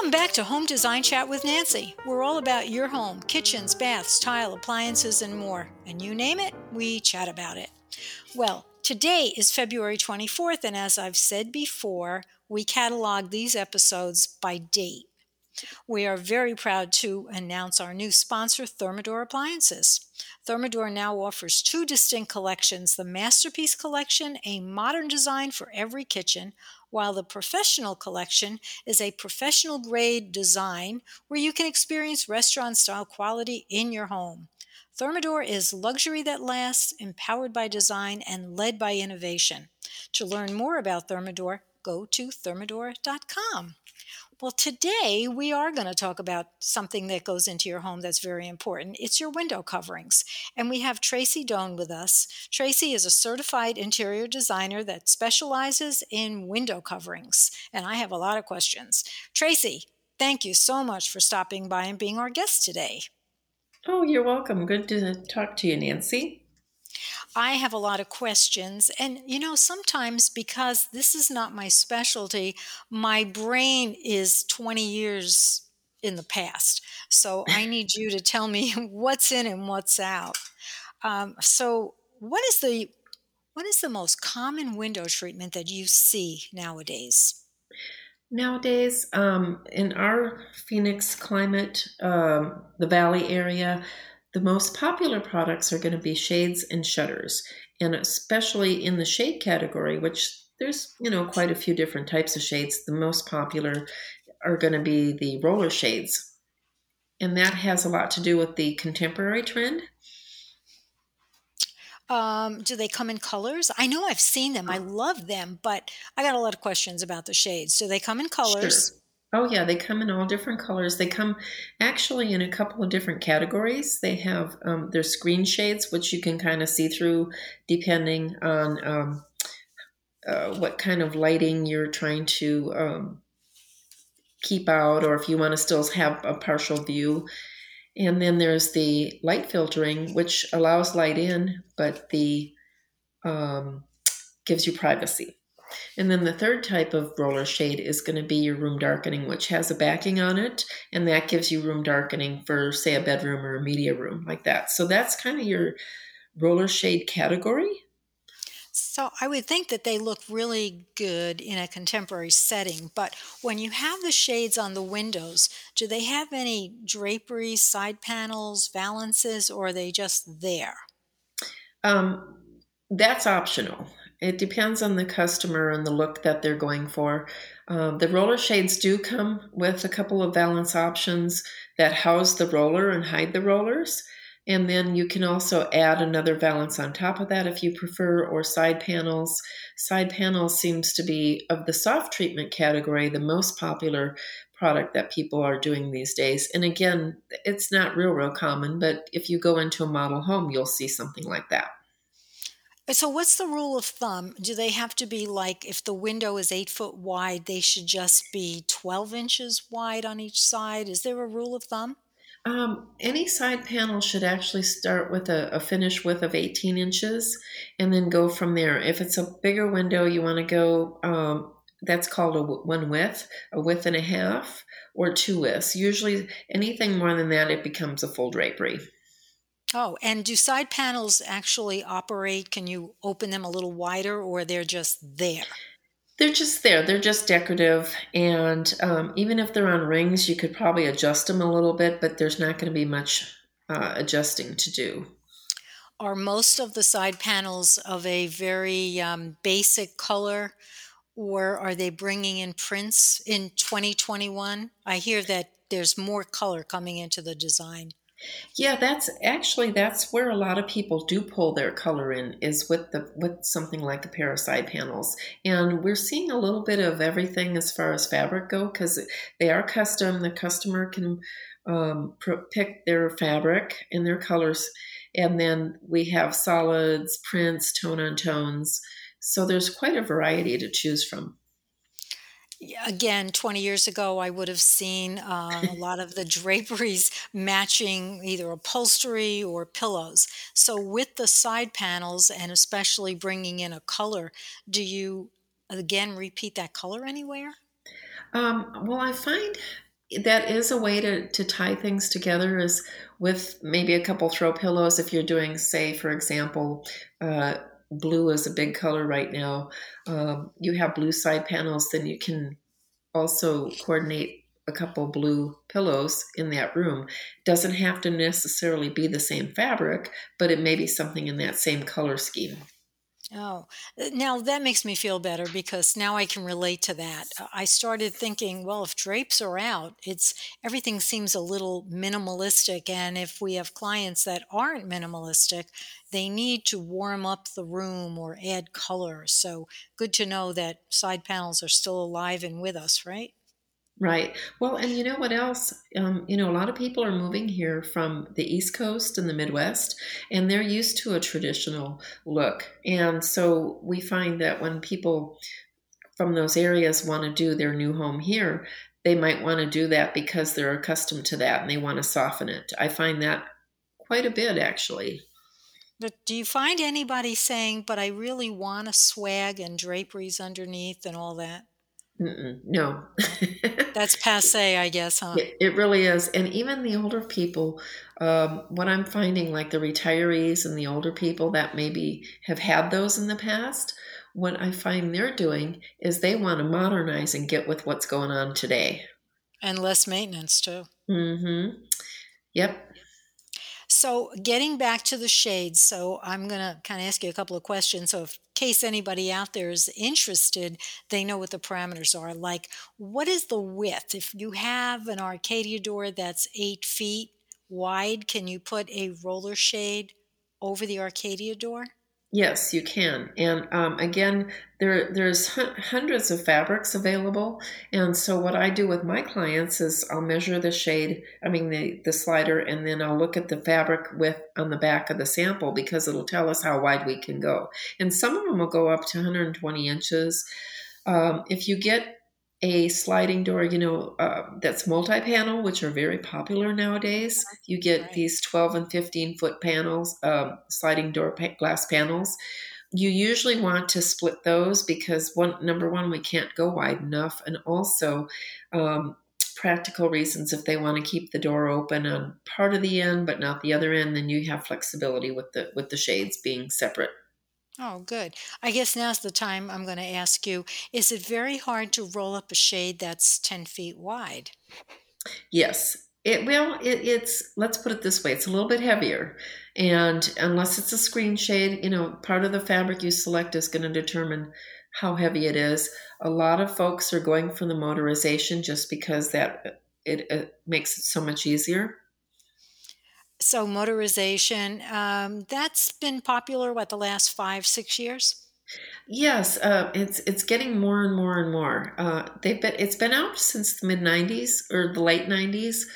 Welcome back to Home Design Chat with Nancy. We're all about your home kitchens, baths, tile, appliances, and more. And you name it, we chat about it. Well, today is February 24th, and as I've said before, we catalog these episodes by date. We are very proud to announce our new sponsor, Thermador Appliances. Thermador now offers two distinct collections the Masterpiece Collection, a modern design for every kitchen, while the Professional Collection is a professional grade design where you can experience restaurant style quality in your home. Thermador is luxury that lasts, empowered by design, and led by innovation. To learn more about Thermador, go to thermador.com. Well, today we are going to talk about something that goes into your home that's very important. It's your window coverings. And we have Tracy Doan with us. Tracy is a certified interior designer that specializes in window coverings. And I have a lot of questions. Tracy, thank you so much for stopping by and being our guest today. Oh, you're welcome. Good to talk to you, Nancy. I have a lot of questions. And, you know, sometimes because this is not my specialty, my brain is 20 years in the past. So I need you to tell me what's in and what's out. Um, so, what is the what is the most common window treatment that you see nowadays? Nowadays, um, in our Phoenix climate, um, the valley area, the most popular products are going to be shades and shutters, and especially in the shade category, which there's you know quite a few different types of shades. The most popular are going to be the roller shades, and that has a lot to do with the contemporary trend. Um, do they come in colors? I know I've seen them. I oh. love them, but I got a lot of questions about the shades. Do they come in colors? Sure. Oh, yeah, they come in all different colors. They come actually in a couple of different categories. They have um, their screen shades, which you can kind of see through depending on um, uh, what kind of lighting you're trying to um, keep out, or if you want to still have a partial view. And then there's the light filtering, which allows light in, but the um, gives you privacy. And then the third type of roller shade is going to be your room darkening, which has a backing on it, and that gives you room darkening for, say, a bedroom or a media room like that. So that's kind of your roller shade category. So I would think that they look really good in a contemporary setting, but when you have the shades on the windows, do they have any draperies, side panels, valances, or are they just there? Um, that's optional. It depends on the customer and the look that they're going for. Um, the roller shades do come with a couple of valance options that house the roller and hide the rollers. And then you can also add another valance on top of that if you prefer, or side panels. Side panels seems to be, of the soft treatment category, the most popular product that people are doing these days. And again, it's not real, real common, but if you go into a model home, you'll see something like that. So, what's the rule of thumb? Do they have to be like if the window is eight foot wide, they should just be 12 inches wide on each side? Is there a rule of thumb? Um, any side panel should actually start with a, a, finish width of 18 inches and then go from there. If it's a bigger window, you want to go, um, that's called a one width, a width and a half, or two widths. Usually, anything more than that, it becomes a full drapery. Oh, and do side panels actually operate? Can you open them a little wider or they're just there? They're just there. They're just decorative. And um, even if they're on rings, you could probably adjust them a little bit, but there's not going to be much uh, adjusting to do. Are most of the side panels of a very um, basic color, or are they bringing in prints in 2021? I hear that there's more color coming into the design. Yeah, that's actually that's where a lot of people do pull their color in is with the with something like the side panels, and we're seeing a little bit of everything as far as fabric go because they are custom. The customer can um, pick their fabric and their colors, and then we have solids, prints, tone on tones. So there's quite a variety to choose from again 20 years ago i would have seen uh, a lot of the draperies matching either upholstery or pillows. So with the side panels and especially bringing in a color do you again repeat that color anywhere? Um, well i find that is a way to, to tie things together is with maybe a couple throw pillows if you're doing say for example uh, blue is a big color right now. Um, you have blue side panels then you can also coordinate a couple blue pillows in that room. Doesn't have to necessarily be the same fabric but it may be something in that same color scheme Oh, uh, now that makes me feel better because now I can relate to that. Uh, I started thinking, well, if drapes are out, it's everything seems a little minimalistic and if we have clients that aren't minimalistic, they need to warm up the room or add color. So, good to know that side panels are still alive and with us, right? Right. Well, and you know what else? Um, you know, a lot of people are moving here from the East Coast and the Midwest, and they're used to a traditional look. And so we find that when people from those areas want to do their new home here, they might want to do that because they're accustomed to that and they want to soften it. I find that quite a bit, actually. But do you find anybody saying, but I really want a swag and draperies underneath and all that? Mm-mm, no. That's passe, I guess, huh? It, it, really is. And even the older people, um, what I'm finding, like the retirees and the older people that maybe have had those in the past, what I find they're doing is they want to modernize and get with what's going on today. And less maintenance, too. Mm hmm. Yep. So, getting back to the shades, so I'm going to kind of ask you a couple of questions. So, in case anybody out there is interested, they know what the parameters are. Like, what is the width? If you have an Arcadia door that's eight feet wide, can you put a roller shade over the Arcadia door? Yes, you can. And um, again, there there's hundreds of fabrics available. And so what I do with my clients is I'll measure the shade, I mean the the slider, and then I'll look at the fabric width on the back of the sample because it'll tell us how wide we can go. And some of them will go up to 120 inches. Um, if you get a sliding door, you know, uh, that's multi panel, which are very popular nowadays. You get right. these 12 and 15 foot panels, um, sliding door pa- glass panels. You usually want to split those because one number one, we can't go wide enough, and also um, practical reasons. If they want to keep the door open on part of the end but not the other end, then you have flexibility with the with the shades being separate. Oh, good. I guess now's the time I'm going to ask you is it very hard to roll up a shade that's 10 feet wide? Yes. It well, it, it's let's put it this way: it's a little bit heavier, and unless it's a screen shade, you know, part of the fabric you select is going to determine how heavy it is. A lot of folks are going for the motorization just because that it, it makes it so much easier. So motorization, um, that's been popular, what, the last five, six years? Yes, uh, it's it's getting more and more and more. Uh, they've been it's been out since the mid '90s or the late '90s,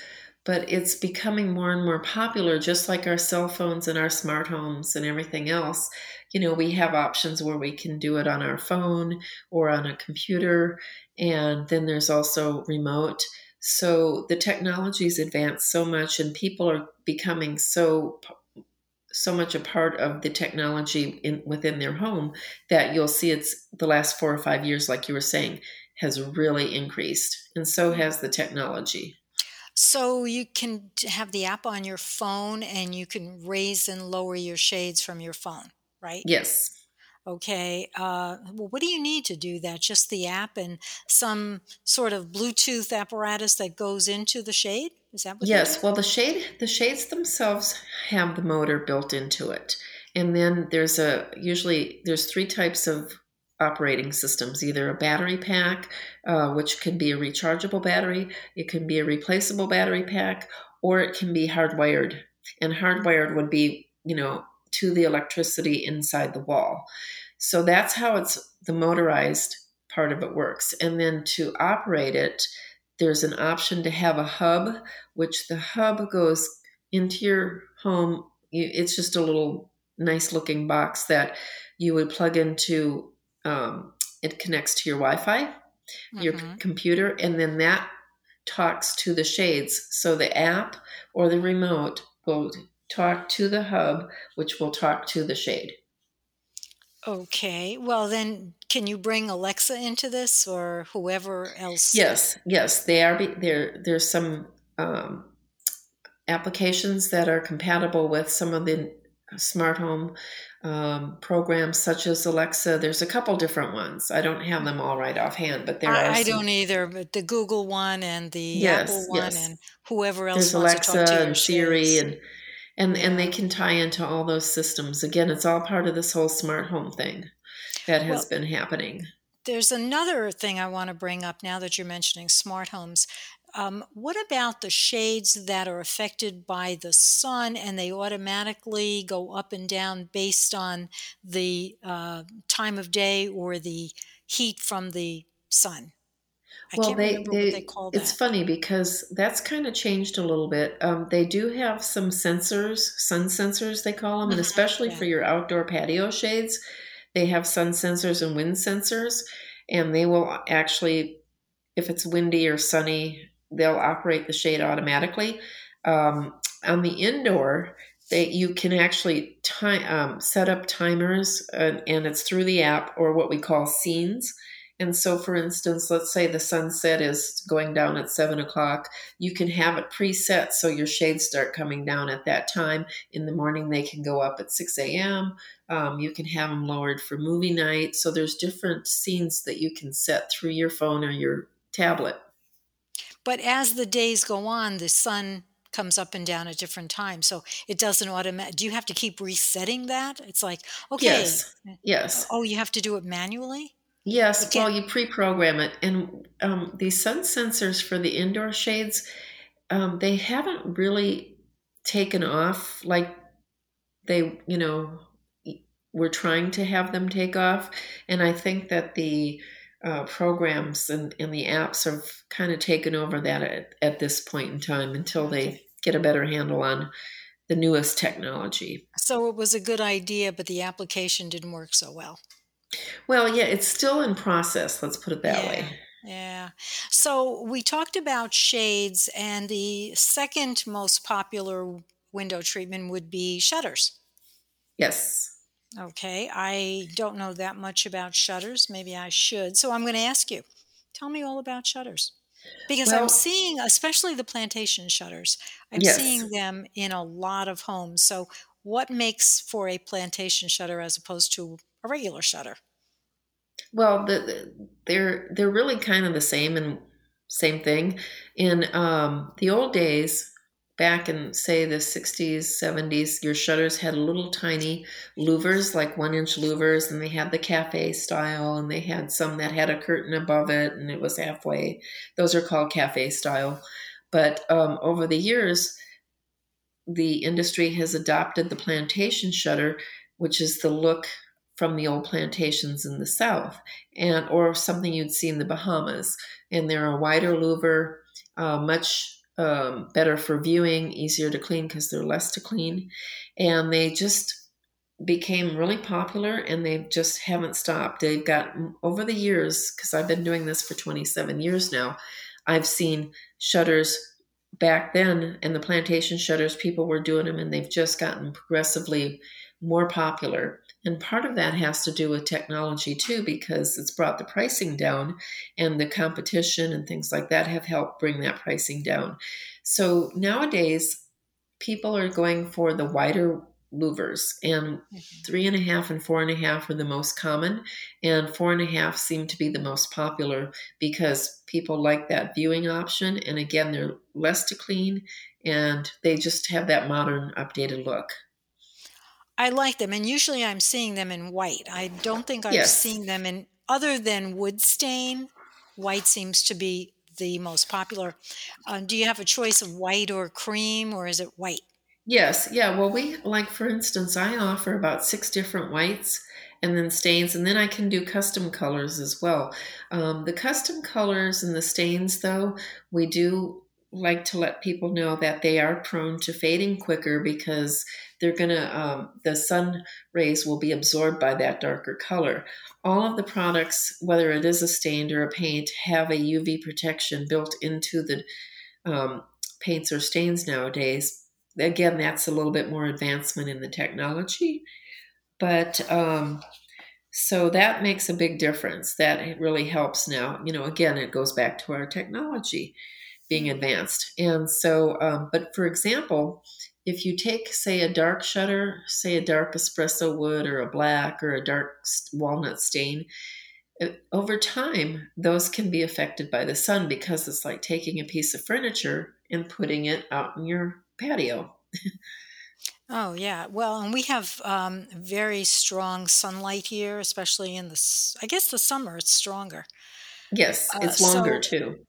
but it's becoming more and more popular. Just like our cell phones and our smart homes and everything else, you know, we have options where we can do it on our phone or on a computer, and then there's also remote. So the technology's advanced so much, and people are becoming so so much a part of the technology in, within their home that you'll see it's the last four or five years, like you were saying, has really increased, and so has the technology. So you can have the app on your phone, and you can raise and lower your shades from your phone, right? Yes. Okay. Uh, well, what do you need to do that? Just the app and some sort of Bluetooth apparatus that goes into the shade? Is that what? Yes. Well, the shade, the shades themselves have the motor built into it, and then there's a usually there's three types of operating systems either a battery pack uh, which can be a rechargeable battery it can be a replaceable battery pack or it can be hardwired and hardwired would be you know to the electricity inside the wall. So that's how it's the motorized part of it works. And then to operate it, there's an option to have a hub, which the hub goes into your home. It's just a little nice looking box that you would plug into. Um, it connects to your Wi Fi, mm-hmm. your computer, and then that talks to the shades. So the app or the remote will talk to the hub, which will talk to the shade. Okay. Well, then, can you bring Alexa into this or whoever else? Yes, yes, they are. Be, there, there's some um, applications that are compatible with some of the smart home um, programs, such as Alexa. There's a couple different ones. I don't have them all right offhand, but there I, are. I some. don't either, but the Google one and the Yes, Apple one yes. and whoever else There's wants to talk Alexa and Siri and and and they can tie into all those systems. Again, it's all part of this whole smart home thing that has Well, been happening. there's another thing I want to bring up now that you're mentioning smart homes. Um, what about the shades that are affected by the sun and they automatically go up and down based on the uh, time of day or the heat from the sun? I Well, they they they call it's funny because that's kind of changed a little bit. Um, they do have some sensors, sun sensors they call them, and hmm especially Yeah. for your outdoor patio shades, they have sun sensors and wind sensors, and they will actually, if it's windy or sunny, they'll operate the shade automatically. Um, on the indoor, they you can actually time um, set up timers, and, and it's through the app or what we call scenes. And so, for instance, let's say the sunset is going down at seven o'clock. You can have it preset so your shades start coming down at that time. In the morning, they can go up at 6 a.m. Um, you can have them lowered for movie night. So, there's different scenes that you can set through your phone or your tablet. But as the days go on, the sun comes up and down at different times. So it doesn't automatic. Do you have to keep resetting that? It's like, okay, Yes, yes. oh, you have to do it manually? You Yes, well, you pre-program it, and um, these sun sensors for the indoor shades, um, they haven't really taken off like they, you know, were trying to have them take off. And I think that the uh, programs and, and the apps have kind of taken over that at, at this point in time until they get a better handle on the newest technology. So it was a good idea, but the application didn't work so well. Well, yeah, it's still in process, let's put it that Yeah. way. Yeah. So we talked about shades, and the second most popular window treatment would be shutters. Yes. Okay. I don't know that much about shutters. Maybe I should. So I'm going to ask you tell me all about shutters. Because I'm Well, seeing, especially the plantation shutters, I'm yes. seeing them in a lot of homes. So, what makes for a plantation shutter as opposed to a regular shutter? Well, the, the, they're they're really kind of the same and same thing. In um, the old days, back in say the '60s, '70s, your shutters had little tiny louvers, like one inch louvers, and they had the cafe style, and they had some that had a curtain above it, and it was halfway. Those are called cafe style. But um, over the years, the industry has adopted the plantation shutter, which is the look from the old plantations in the south, and or something you'd see in the Bahamas. And they're a wider louver, uh, much um, better for viewing, easier to clean because they're less to clean, and they just became really popular and they just haven't stopped. They've got over the years, because I've been doing this for 27 years now, I've seen shutters back then and the plantation shutters, people were doing them and they've just gotten progressively more popular. And part of that has to do with technology too, because it's brought the pricing down and the competition and things like that have helped bring that pricing down. So nowadays, people are going for the wider louvers and Mhm. three and a half and four and a half are the most common and four and a half seem to be the most popular because people like that viewing option and again they're less to clean and they just have that modern updated look I like them, and usually I'm seeing them in white. I don't think I've yes seen them in other than wood stain. White seems to be the most popular. Uh, do you have a choice of white or cream, or is it white? yes yeah well we like for instance i offer about six different whites and then stains and then i can do custom colors as well um, the custom colors and the stains though we do like to let people know that they are prone to fading quicker because they're gonna um, the sun rays will be absorbed by that darker color all of the products whether it is a stain or a paint have a uv protection built into the um, paints or stains nowadays again that's a little bit more advancement in the technology but um, So that makes a big difference. That really helps now. You know, again, it goes back to our technology being advanced. And so, um, but for example, if you take, say, a dark shutter, say a dark espresso wood or a black or a dark walnut stain, uh, over time, those can be affected by the sun because it's like taking a piece of furniture and putting it out in your patio. Oh, yeah. Well, and we have um, very strong sunlight here, especially in the, I guess the summer, it's stronger. yes, Uh, it's longer so too.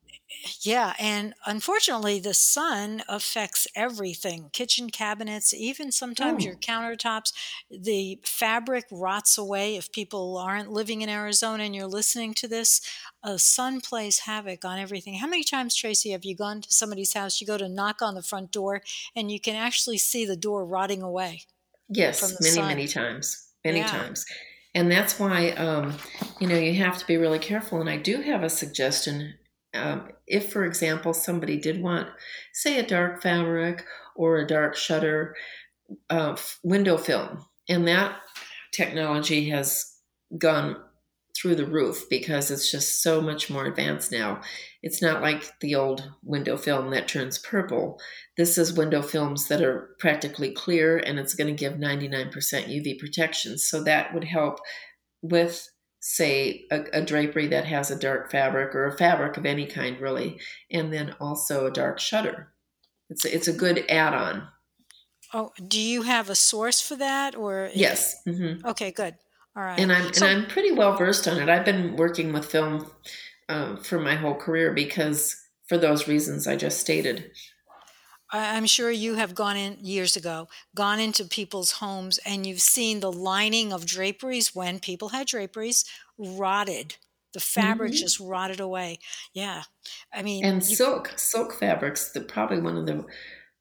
Yeah, and unfortunately, the sun affects everything kitchen cabinets, even sometimes your Oh, countertops. The fabric rots away. If people aren't living in Arizona and you're listening to this, uh, sun plays havoc on everything. How many times, Tracy, have you gone to somebody's house? You go to knock on the front door, and you can actually see the door rotting away yes, many, sun. many times, many Yeah. times. And that's why, um, you know, you have to be really careful. And I do have a suggestion. Um, if, for example, somebody did want, say, a dark fabric or a dark shutter uh, window film, and that technology has gone through the roof because it's just so much more advanced now. It's not like the old window film that turns purple. This is window films that are practically clear and it's going to give 99% UV protection. So that would help with, say, a, a drapery that has a dark fabric or a fabric of any kind, really, and then also a dark shutter. It's a, it's a good add on. Oh, do you have a source for that, or Yes. hmm okay, good. All right. and I'm and I'm pretty well versed on it. I've been working with film um, for my whole career because for those reasons I just stated. I'm sure you have gone in years ago, gone into people's homes and you've seen the lining of draperies when people had draperies rotted. The fabric hmm just rotted away. Yeah. I mean, And silk silk fabrics, the probably one of the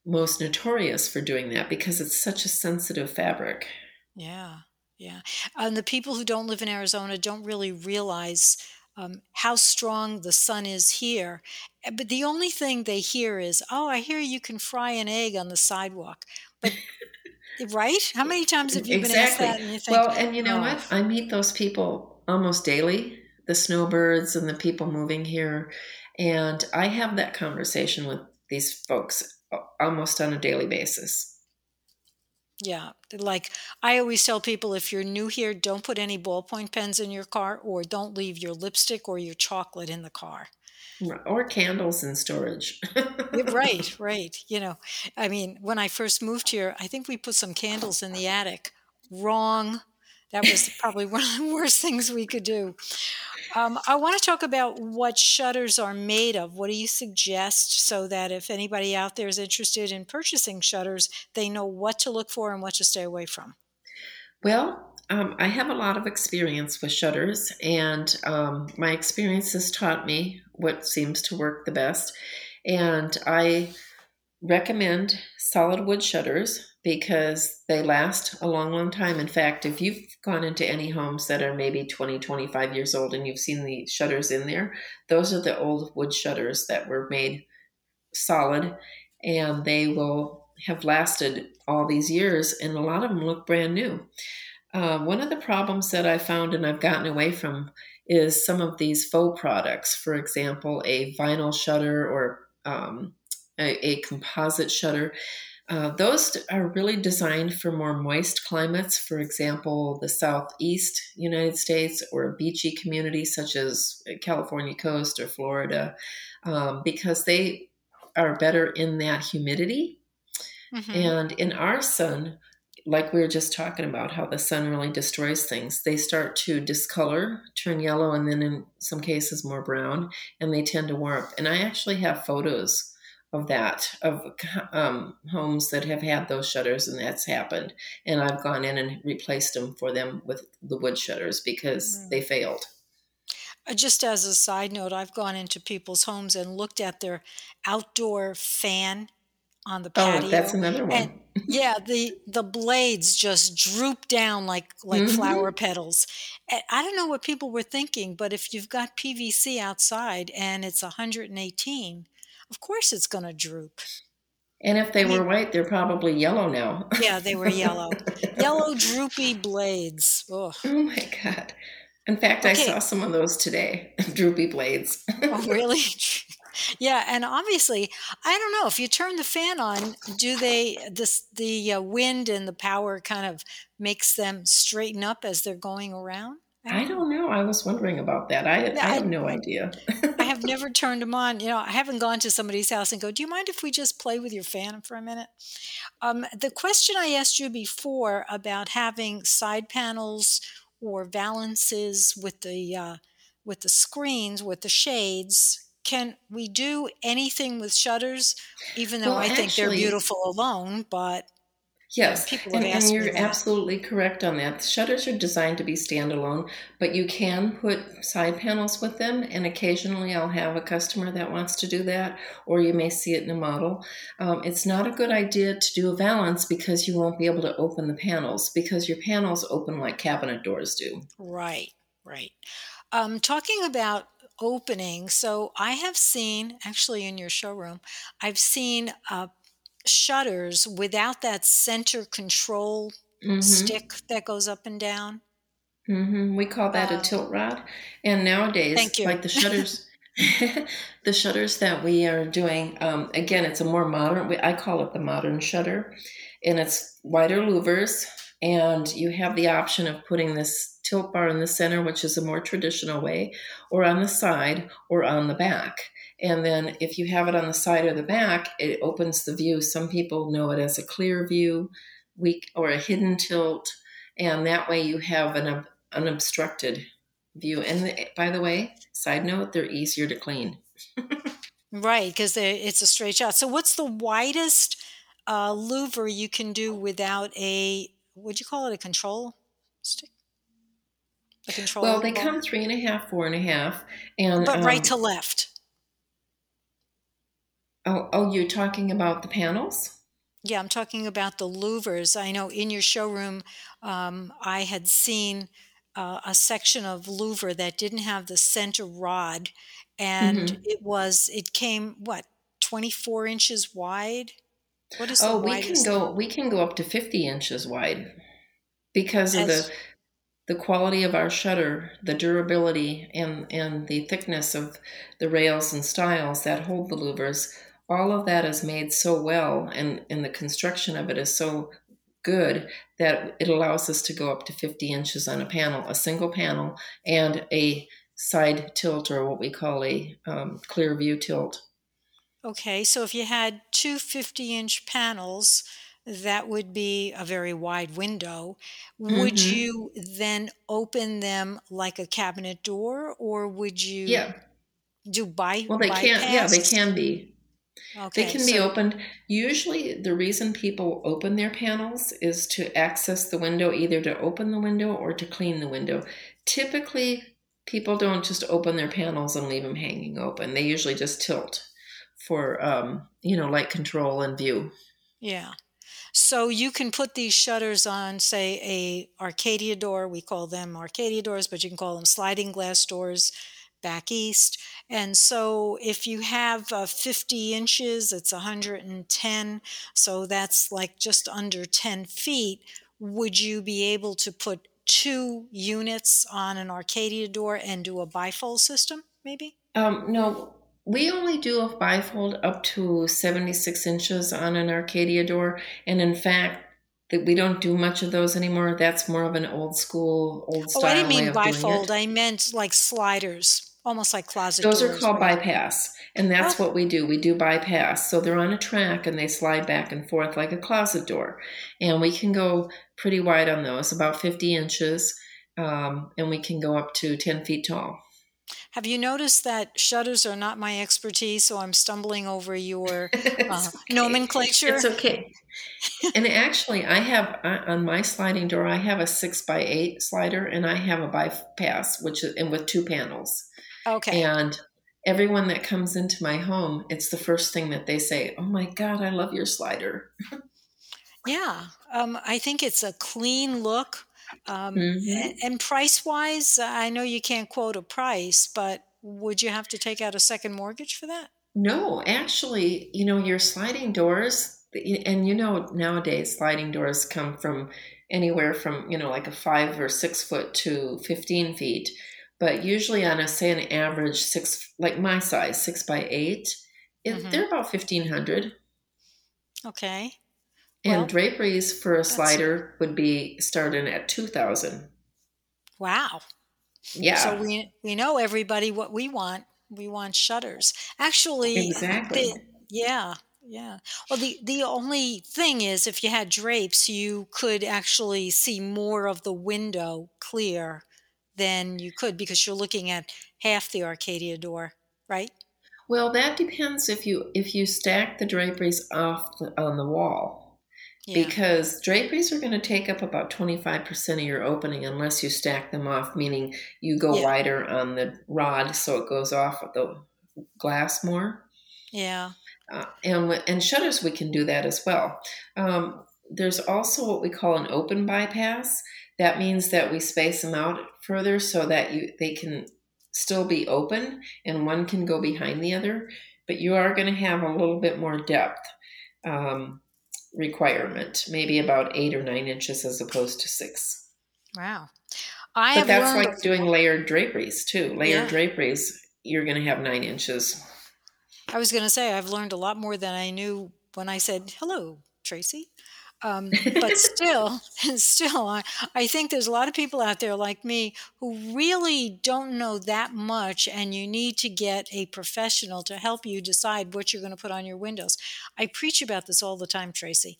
most notorious for doing that because it's such a sensitive fabric. yeah, yeah. And the people who don't live in Arizona don't really realize um, how strong the sun is here. Uh, But the only thing they hear is, oh, I hear you can fry an egg on the sidewalk. But, right? How many times have you been asked that and you think, Well, and you know oh, what? I meet those people almost daily, the snowbirds and the people moving here, and I have that conversation with these folks almost on a daily basis. Yeah, like I always tell people if you're new here, don't put any ballpoint pens in your car or don't leave your lipstick or your chocolate in the car. Or candles in storage. Right, right. You know, I mean, when I first moved here, I think we put some candles in the attic. Wrong. That was probably one of the worst things we could do. Um, I want to talk about what shutters are made of. What do you suggest so that if anybody out there is interested in purchasing shutters, they know what to look for and what to stay away from? Well, um, I have a lot of experience with shutters, and um, my experience has taught me what seems to work the best. And I recommend solid wood shutters because they last a long, long time. In fact, if you've gone into any homes that are maybe 20, 25 years old and you've seen the shutters in there, those are the old wood shutters that were made solid and they will have lasted all these years, and a lot of them look brand new. Uh, one of the problems that I found and I've gotten away from is some of these faux products. For example, a vinyl shutter or um, a, a composite shutter. Uh, those are really designed for more moist climates, for example, the southeast United States or a beachy community such as California coast or Florida, um, because they are better in that humidity. hmm And in our sun, like we were just talking about, how the sun really destroys things, they start to discolor, turn yellow, and then in some cases more brown, and they tend to warp. And I actually have photos of that, of um, homes that have had those shutters, and that's happened. And I've gone in and replaced them for them with the wood shutters because they failed. Uh, Just as a side note, I've gone into people's homes and looked at their outdoor fan on the patio. Oh, that's another and one. yeah, the the blades just droop down like like hmm flower petals. And I don't know what people were thinking, but if you've got PVC outside and it's 118, of course it's going to droop. And if they I mean, were white, they're probably yellow now. yeah, they were yellow. yellow droopy blades. Ugh. Oh my god. In fact, okay. I saw some of those today. droopy blades. oh, really? yeah, and obviously, I don't know if you turn the fan on, do they this the uh, wind and the power kind of makes them straighten up as they're going around? I don't know. I was wondering about that. I, I have no idea. I have never turned them on. You know, I haven't gone to somebody's house and go, "Do you mind if we just play with your fan for a minute?" Um, the question I asked you before about having side panels or valances with the uh, with the screens with the shades, can we do anything with shutters? Even though well, I think they're beautiful alone, but Yes, and, and, you're absolutely correct on that. The shutters are designed to be standalone, but you can put side panels with them. And occasionally, I'll have a customer that wants to do that, or you may see it in a model. Um, it's not a good idea to do a valance because you won't be able to open the panels because your panels open like cabinet doors do. Right, right. Um, talking about opening, so I have seen actually in your showroom, I've seen a shutters without that center control mm-hmm. stick that goes up and down. Mm-hmm. We call that a um, tilt rod. And nowadays, like the shutters, the shutters that we are doing, um, again, it's a more modern. I call it the modern shutter, and it's wider louvers, and you have the option of putting this tilt bar in the center, which is a more traditional way, or on the side, or on the back. And then if you have it on the side or the back, it opens the view. Some people know it as a clear view, weak or a hidden tilt, and that way you have an unobstructed view. And by the way, side note, they're easier to clean. right, because it's a straight shot. So, what's the widest uh, louver you can do without a would you call it a control stick? A control. Well, they ball? come three and a half, four and a half, and but um, right to left. Oh, oh, you're talking about the panels? Yeah, I'm talking about the louvers. I know in your showroom, um, I had seen uh, a section of louver that didn't have the center rod, and mm-hmm. it was it came what 24 inches wide. What is oh, we can go we can go up to 50 inches wide because of the the quality of our shutter, the durability, and and the thickness of the rails and stiles that hold the louvers all of that is made so well and, and the construction of it is so good that it allows us to go up to 50 inches on a panel, a single panel, and a side tilt or what we call a um, clear view tilt. Okay, so if you had two 50 inch panels, that would be a very wide window. Mm-hmm. Would you then open them like a cabinet door or would you yeah. do by Well they can't. yeah, they can be. Okay, they can be opened. Usually, the reason people open their panels is to access the window, either to open the window or to clean the window. Typically, people don't just open their panels and leave them hanging open. They usually just tilt for, um, you know, light control and view. Yeah. So you can put these shutters on, say, a Arcadia door. We call them Arcadia doors, but you can call them sliding glass doors back east. And so if you have uh, 50 inches, it's 110. So that's like just under 10 feet. Would you be able to put two units on an Arcadia door and do a bifold system, maybe? Um, no, we only do a bifold up to 76 inches on an Arcadia door. And in fact, that we don't do much of those anymore. That's more of an old school, old style. Oh, I didn't mean bifold. I meant like sliders almost like closet doors. those doors, are called right? bypass and that's oh. what we do we do bypass so they're on a track and they slide back and forth like a closet door and we can go pretty wide on those about 50 inches um, and we can go up to 10 feet tall have you noticed that shutters are not my expertise, so I'm stumbling over your uh, okay. nomenclature? It's okay. and actually, I have on my sliding door, I have a six by eight slider, and I have a bypass, which is and with two panels. Okay. And everyone that comes into my home, it's the first thing that they say, "Oh my God, I love your slider." yeah, um, I think it's a clean look. Um, mm-hmm. And price wise, I know you can't quote a price, but would you have to take out a second mortgage for that? No, actually, you know, your sliding doors, and you know, nowadays sliding doors come from anywhere from, you know, like a five or six foot to 15 feet. But usually on a, say, an average six, like my size, six by eight, it, mm-hmm. they're about 1500. Okay. And well, draperies for a slider would be starting at 2000. Wow. Yeah. So we we know everybody what we want. We want shutters. Actually, exactly. The, yeah, yeah. Well, the the only thing is, if you had drapes, you could actually see more of the window clear than you could because you're looking at half the Arcadia door, right? Well, that depends if you if you stack the draperies off the, on the wall. Yeah. Because draperies are going to take up about 25% of your opening unless you stack them off, meaning you go yeah. wider on the rod so it goes off of the glass more. Yeah. Uh, and, and shutters, we can do that as well. Um, there's also what we call an open bypass. That means that we space them out further so that you they can still be open and one can go behind the other, but you are going to have a little bit more depth. Um, requirement, maybe about eight or nine inches as opposed to six. Wow. I but that's like doing layered draperies too. Layered yeah. draperies, you're going to have nine inches. I was going to say, I've learned a lot more than I knew when I said, hello, Tracy. Um, but still, and still, I, I think there's a lot of people out there like me who really don't know that much, and you need to get a professional to help you decide what you're going to put on your windows. I preach about this all the time, Tracy.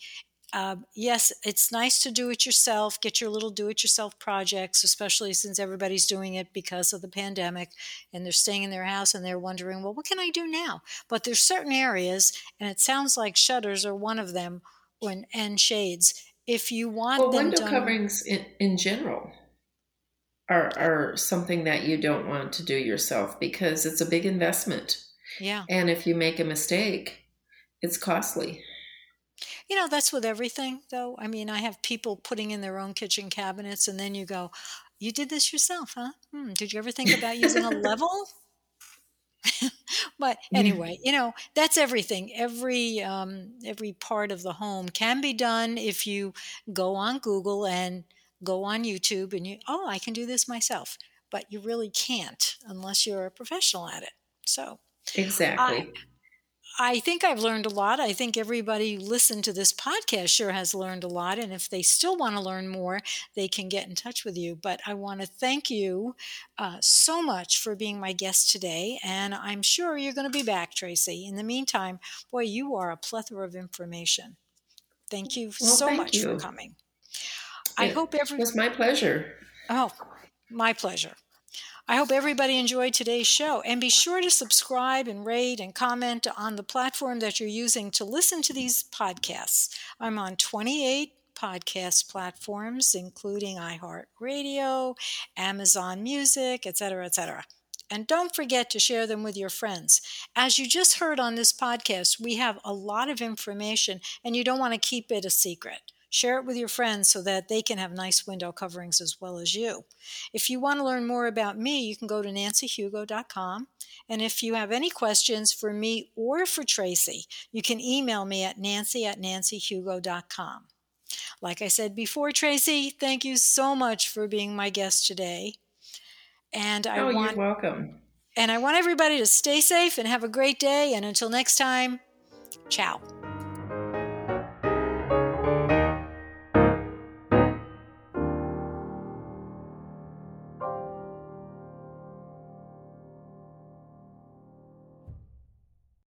Uh, yes, it's nice to do it yourself, get your little do it yourself projects, especially since everybody's doing it because of the pandemic and they're staying in their house and they're wondering, well, what can I do now? But there's certain areas, and it sounds like shutters are one of them, and, and shades. If you want well, them window done, coverings in, in general are are something that you don't want to do yourself because it's a big investment. Yeah. And if you make a mistake, it's costly. You know, that's with everything, though. I mean, I have people putting in their own kitchen cabinets, and then you go, You did this yourself, huh? Hmm, did you ever think about using a level? But anyway, you know that's everything. Every um, every part of the home can be done if you go on Google and go on YouTube and you oh I can do this myself, but you really can't unless you're a professional at it. So exactly. I, I think I've learned a lot. I think everybody who listened to this podcast sure has learned a lot. And if they still want to learn more, they can get in touch with you. But I want to thank you uh, so much for being my guest today. And I'm sure you're going to be back, Tracy. In the meantime, boy, you are a plethora of information. Thank you well, so thank much you. for coming. I hope every. It was my pleasure. Oh, my pleasure. I hope everybody enjoyed today's show and be sure to subscribe and rate and comment on the platform that you're using to listen to these podcasts. I'm on 28 podcast platforms, including iHeartRadio, Amazon Music, etc., etc. And don't forget to share them with your friends. As you just heard on this podcast, we have a lot of information and you don't want to keep it a secret. Share it with your friends so that they can have nice window coverings as well as you. If you want to learn more about me, you can go to nancyhugo.com. And if you have any questions for me or for Tracy, you can email me at nancy at nancyhugo.com. Like I said before, Tracy, thank you so much for being my guest today. And I oh, want, you're welcome. And I want everybody to stay safe and have a great day. And until next time, ciao.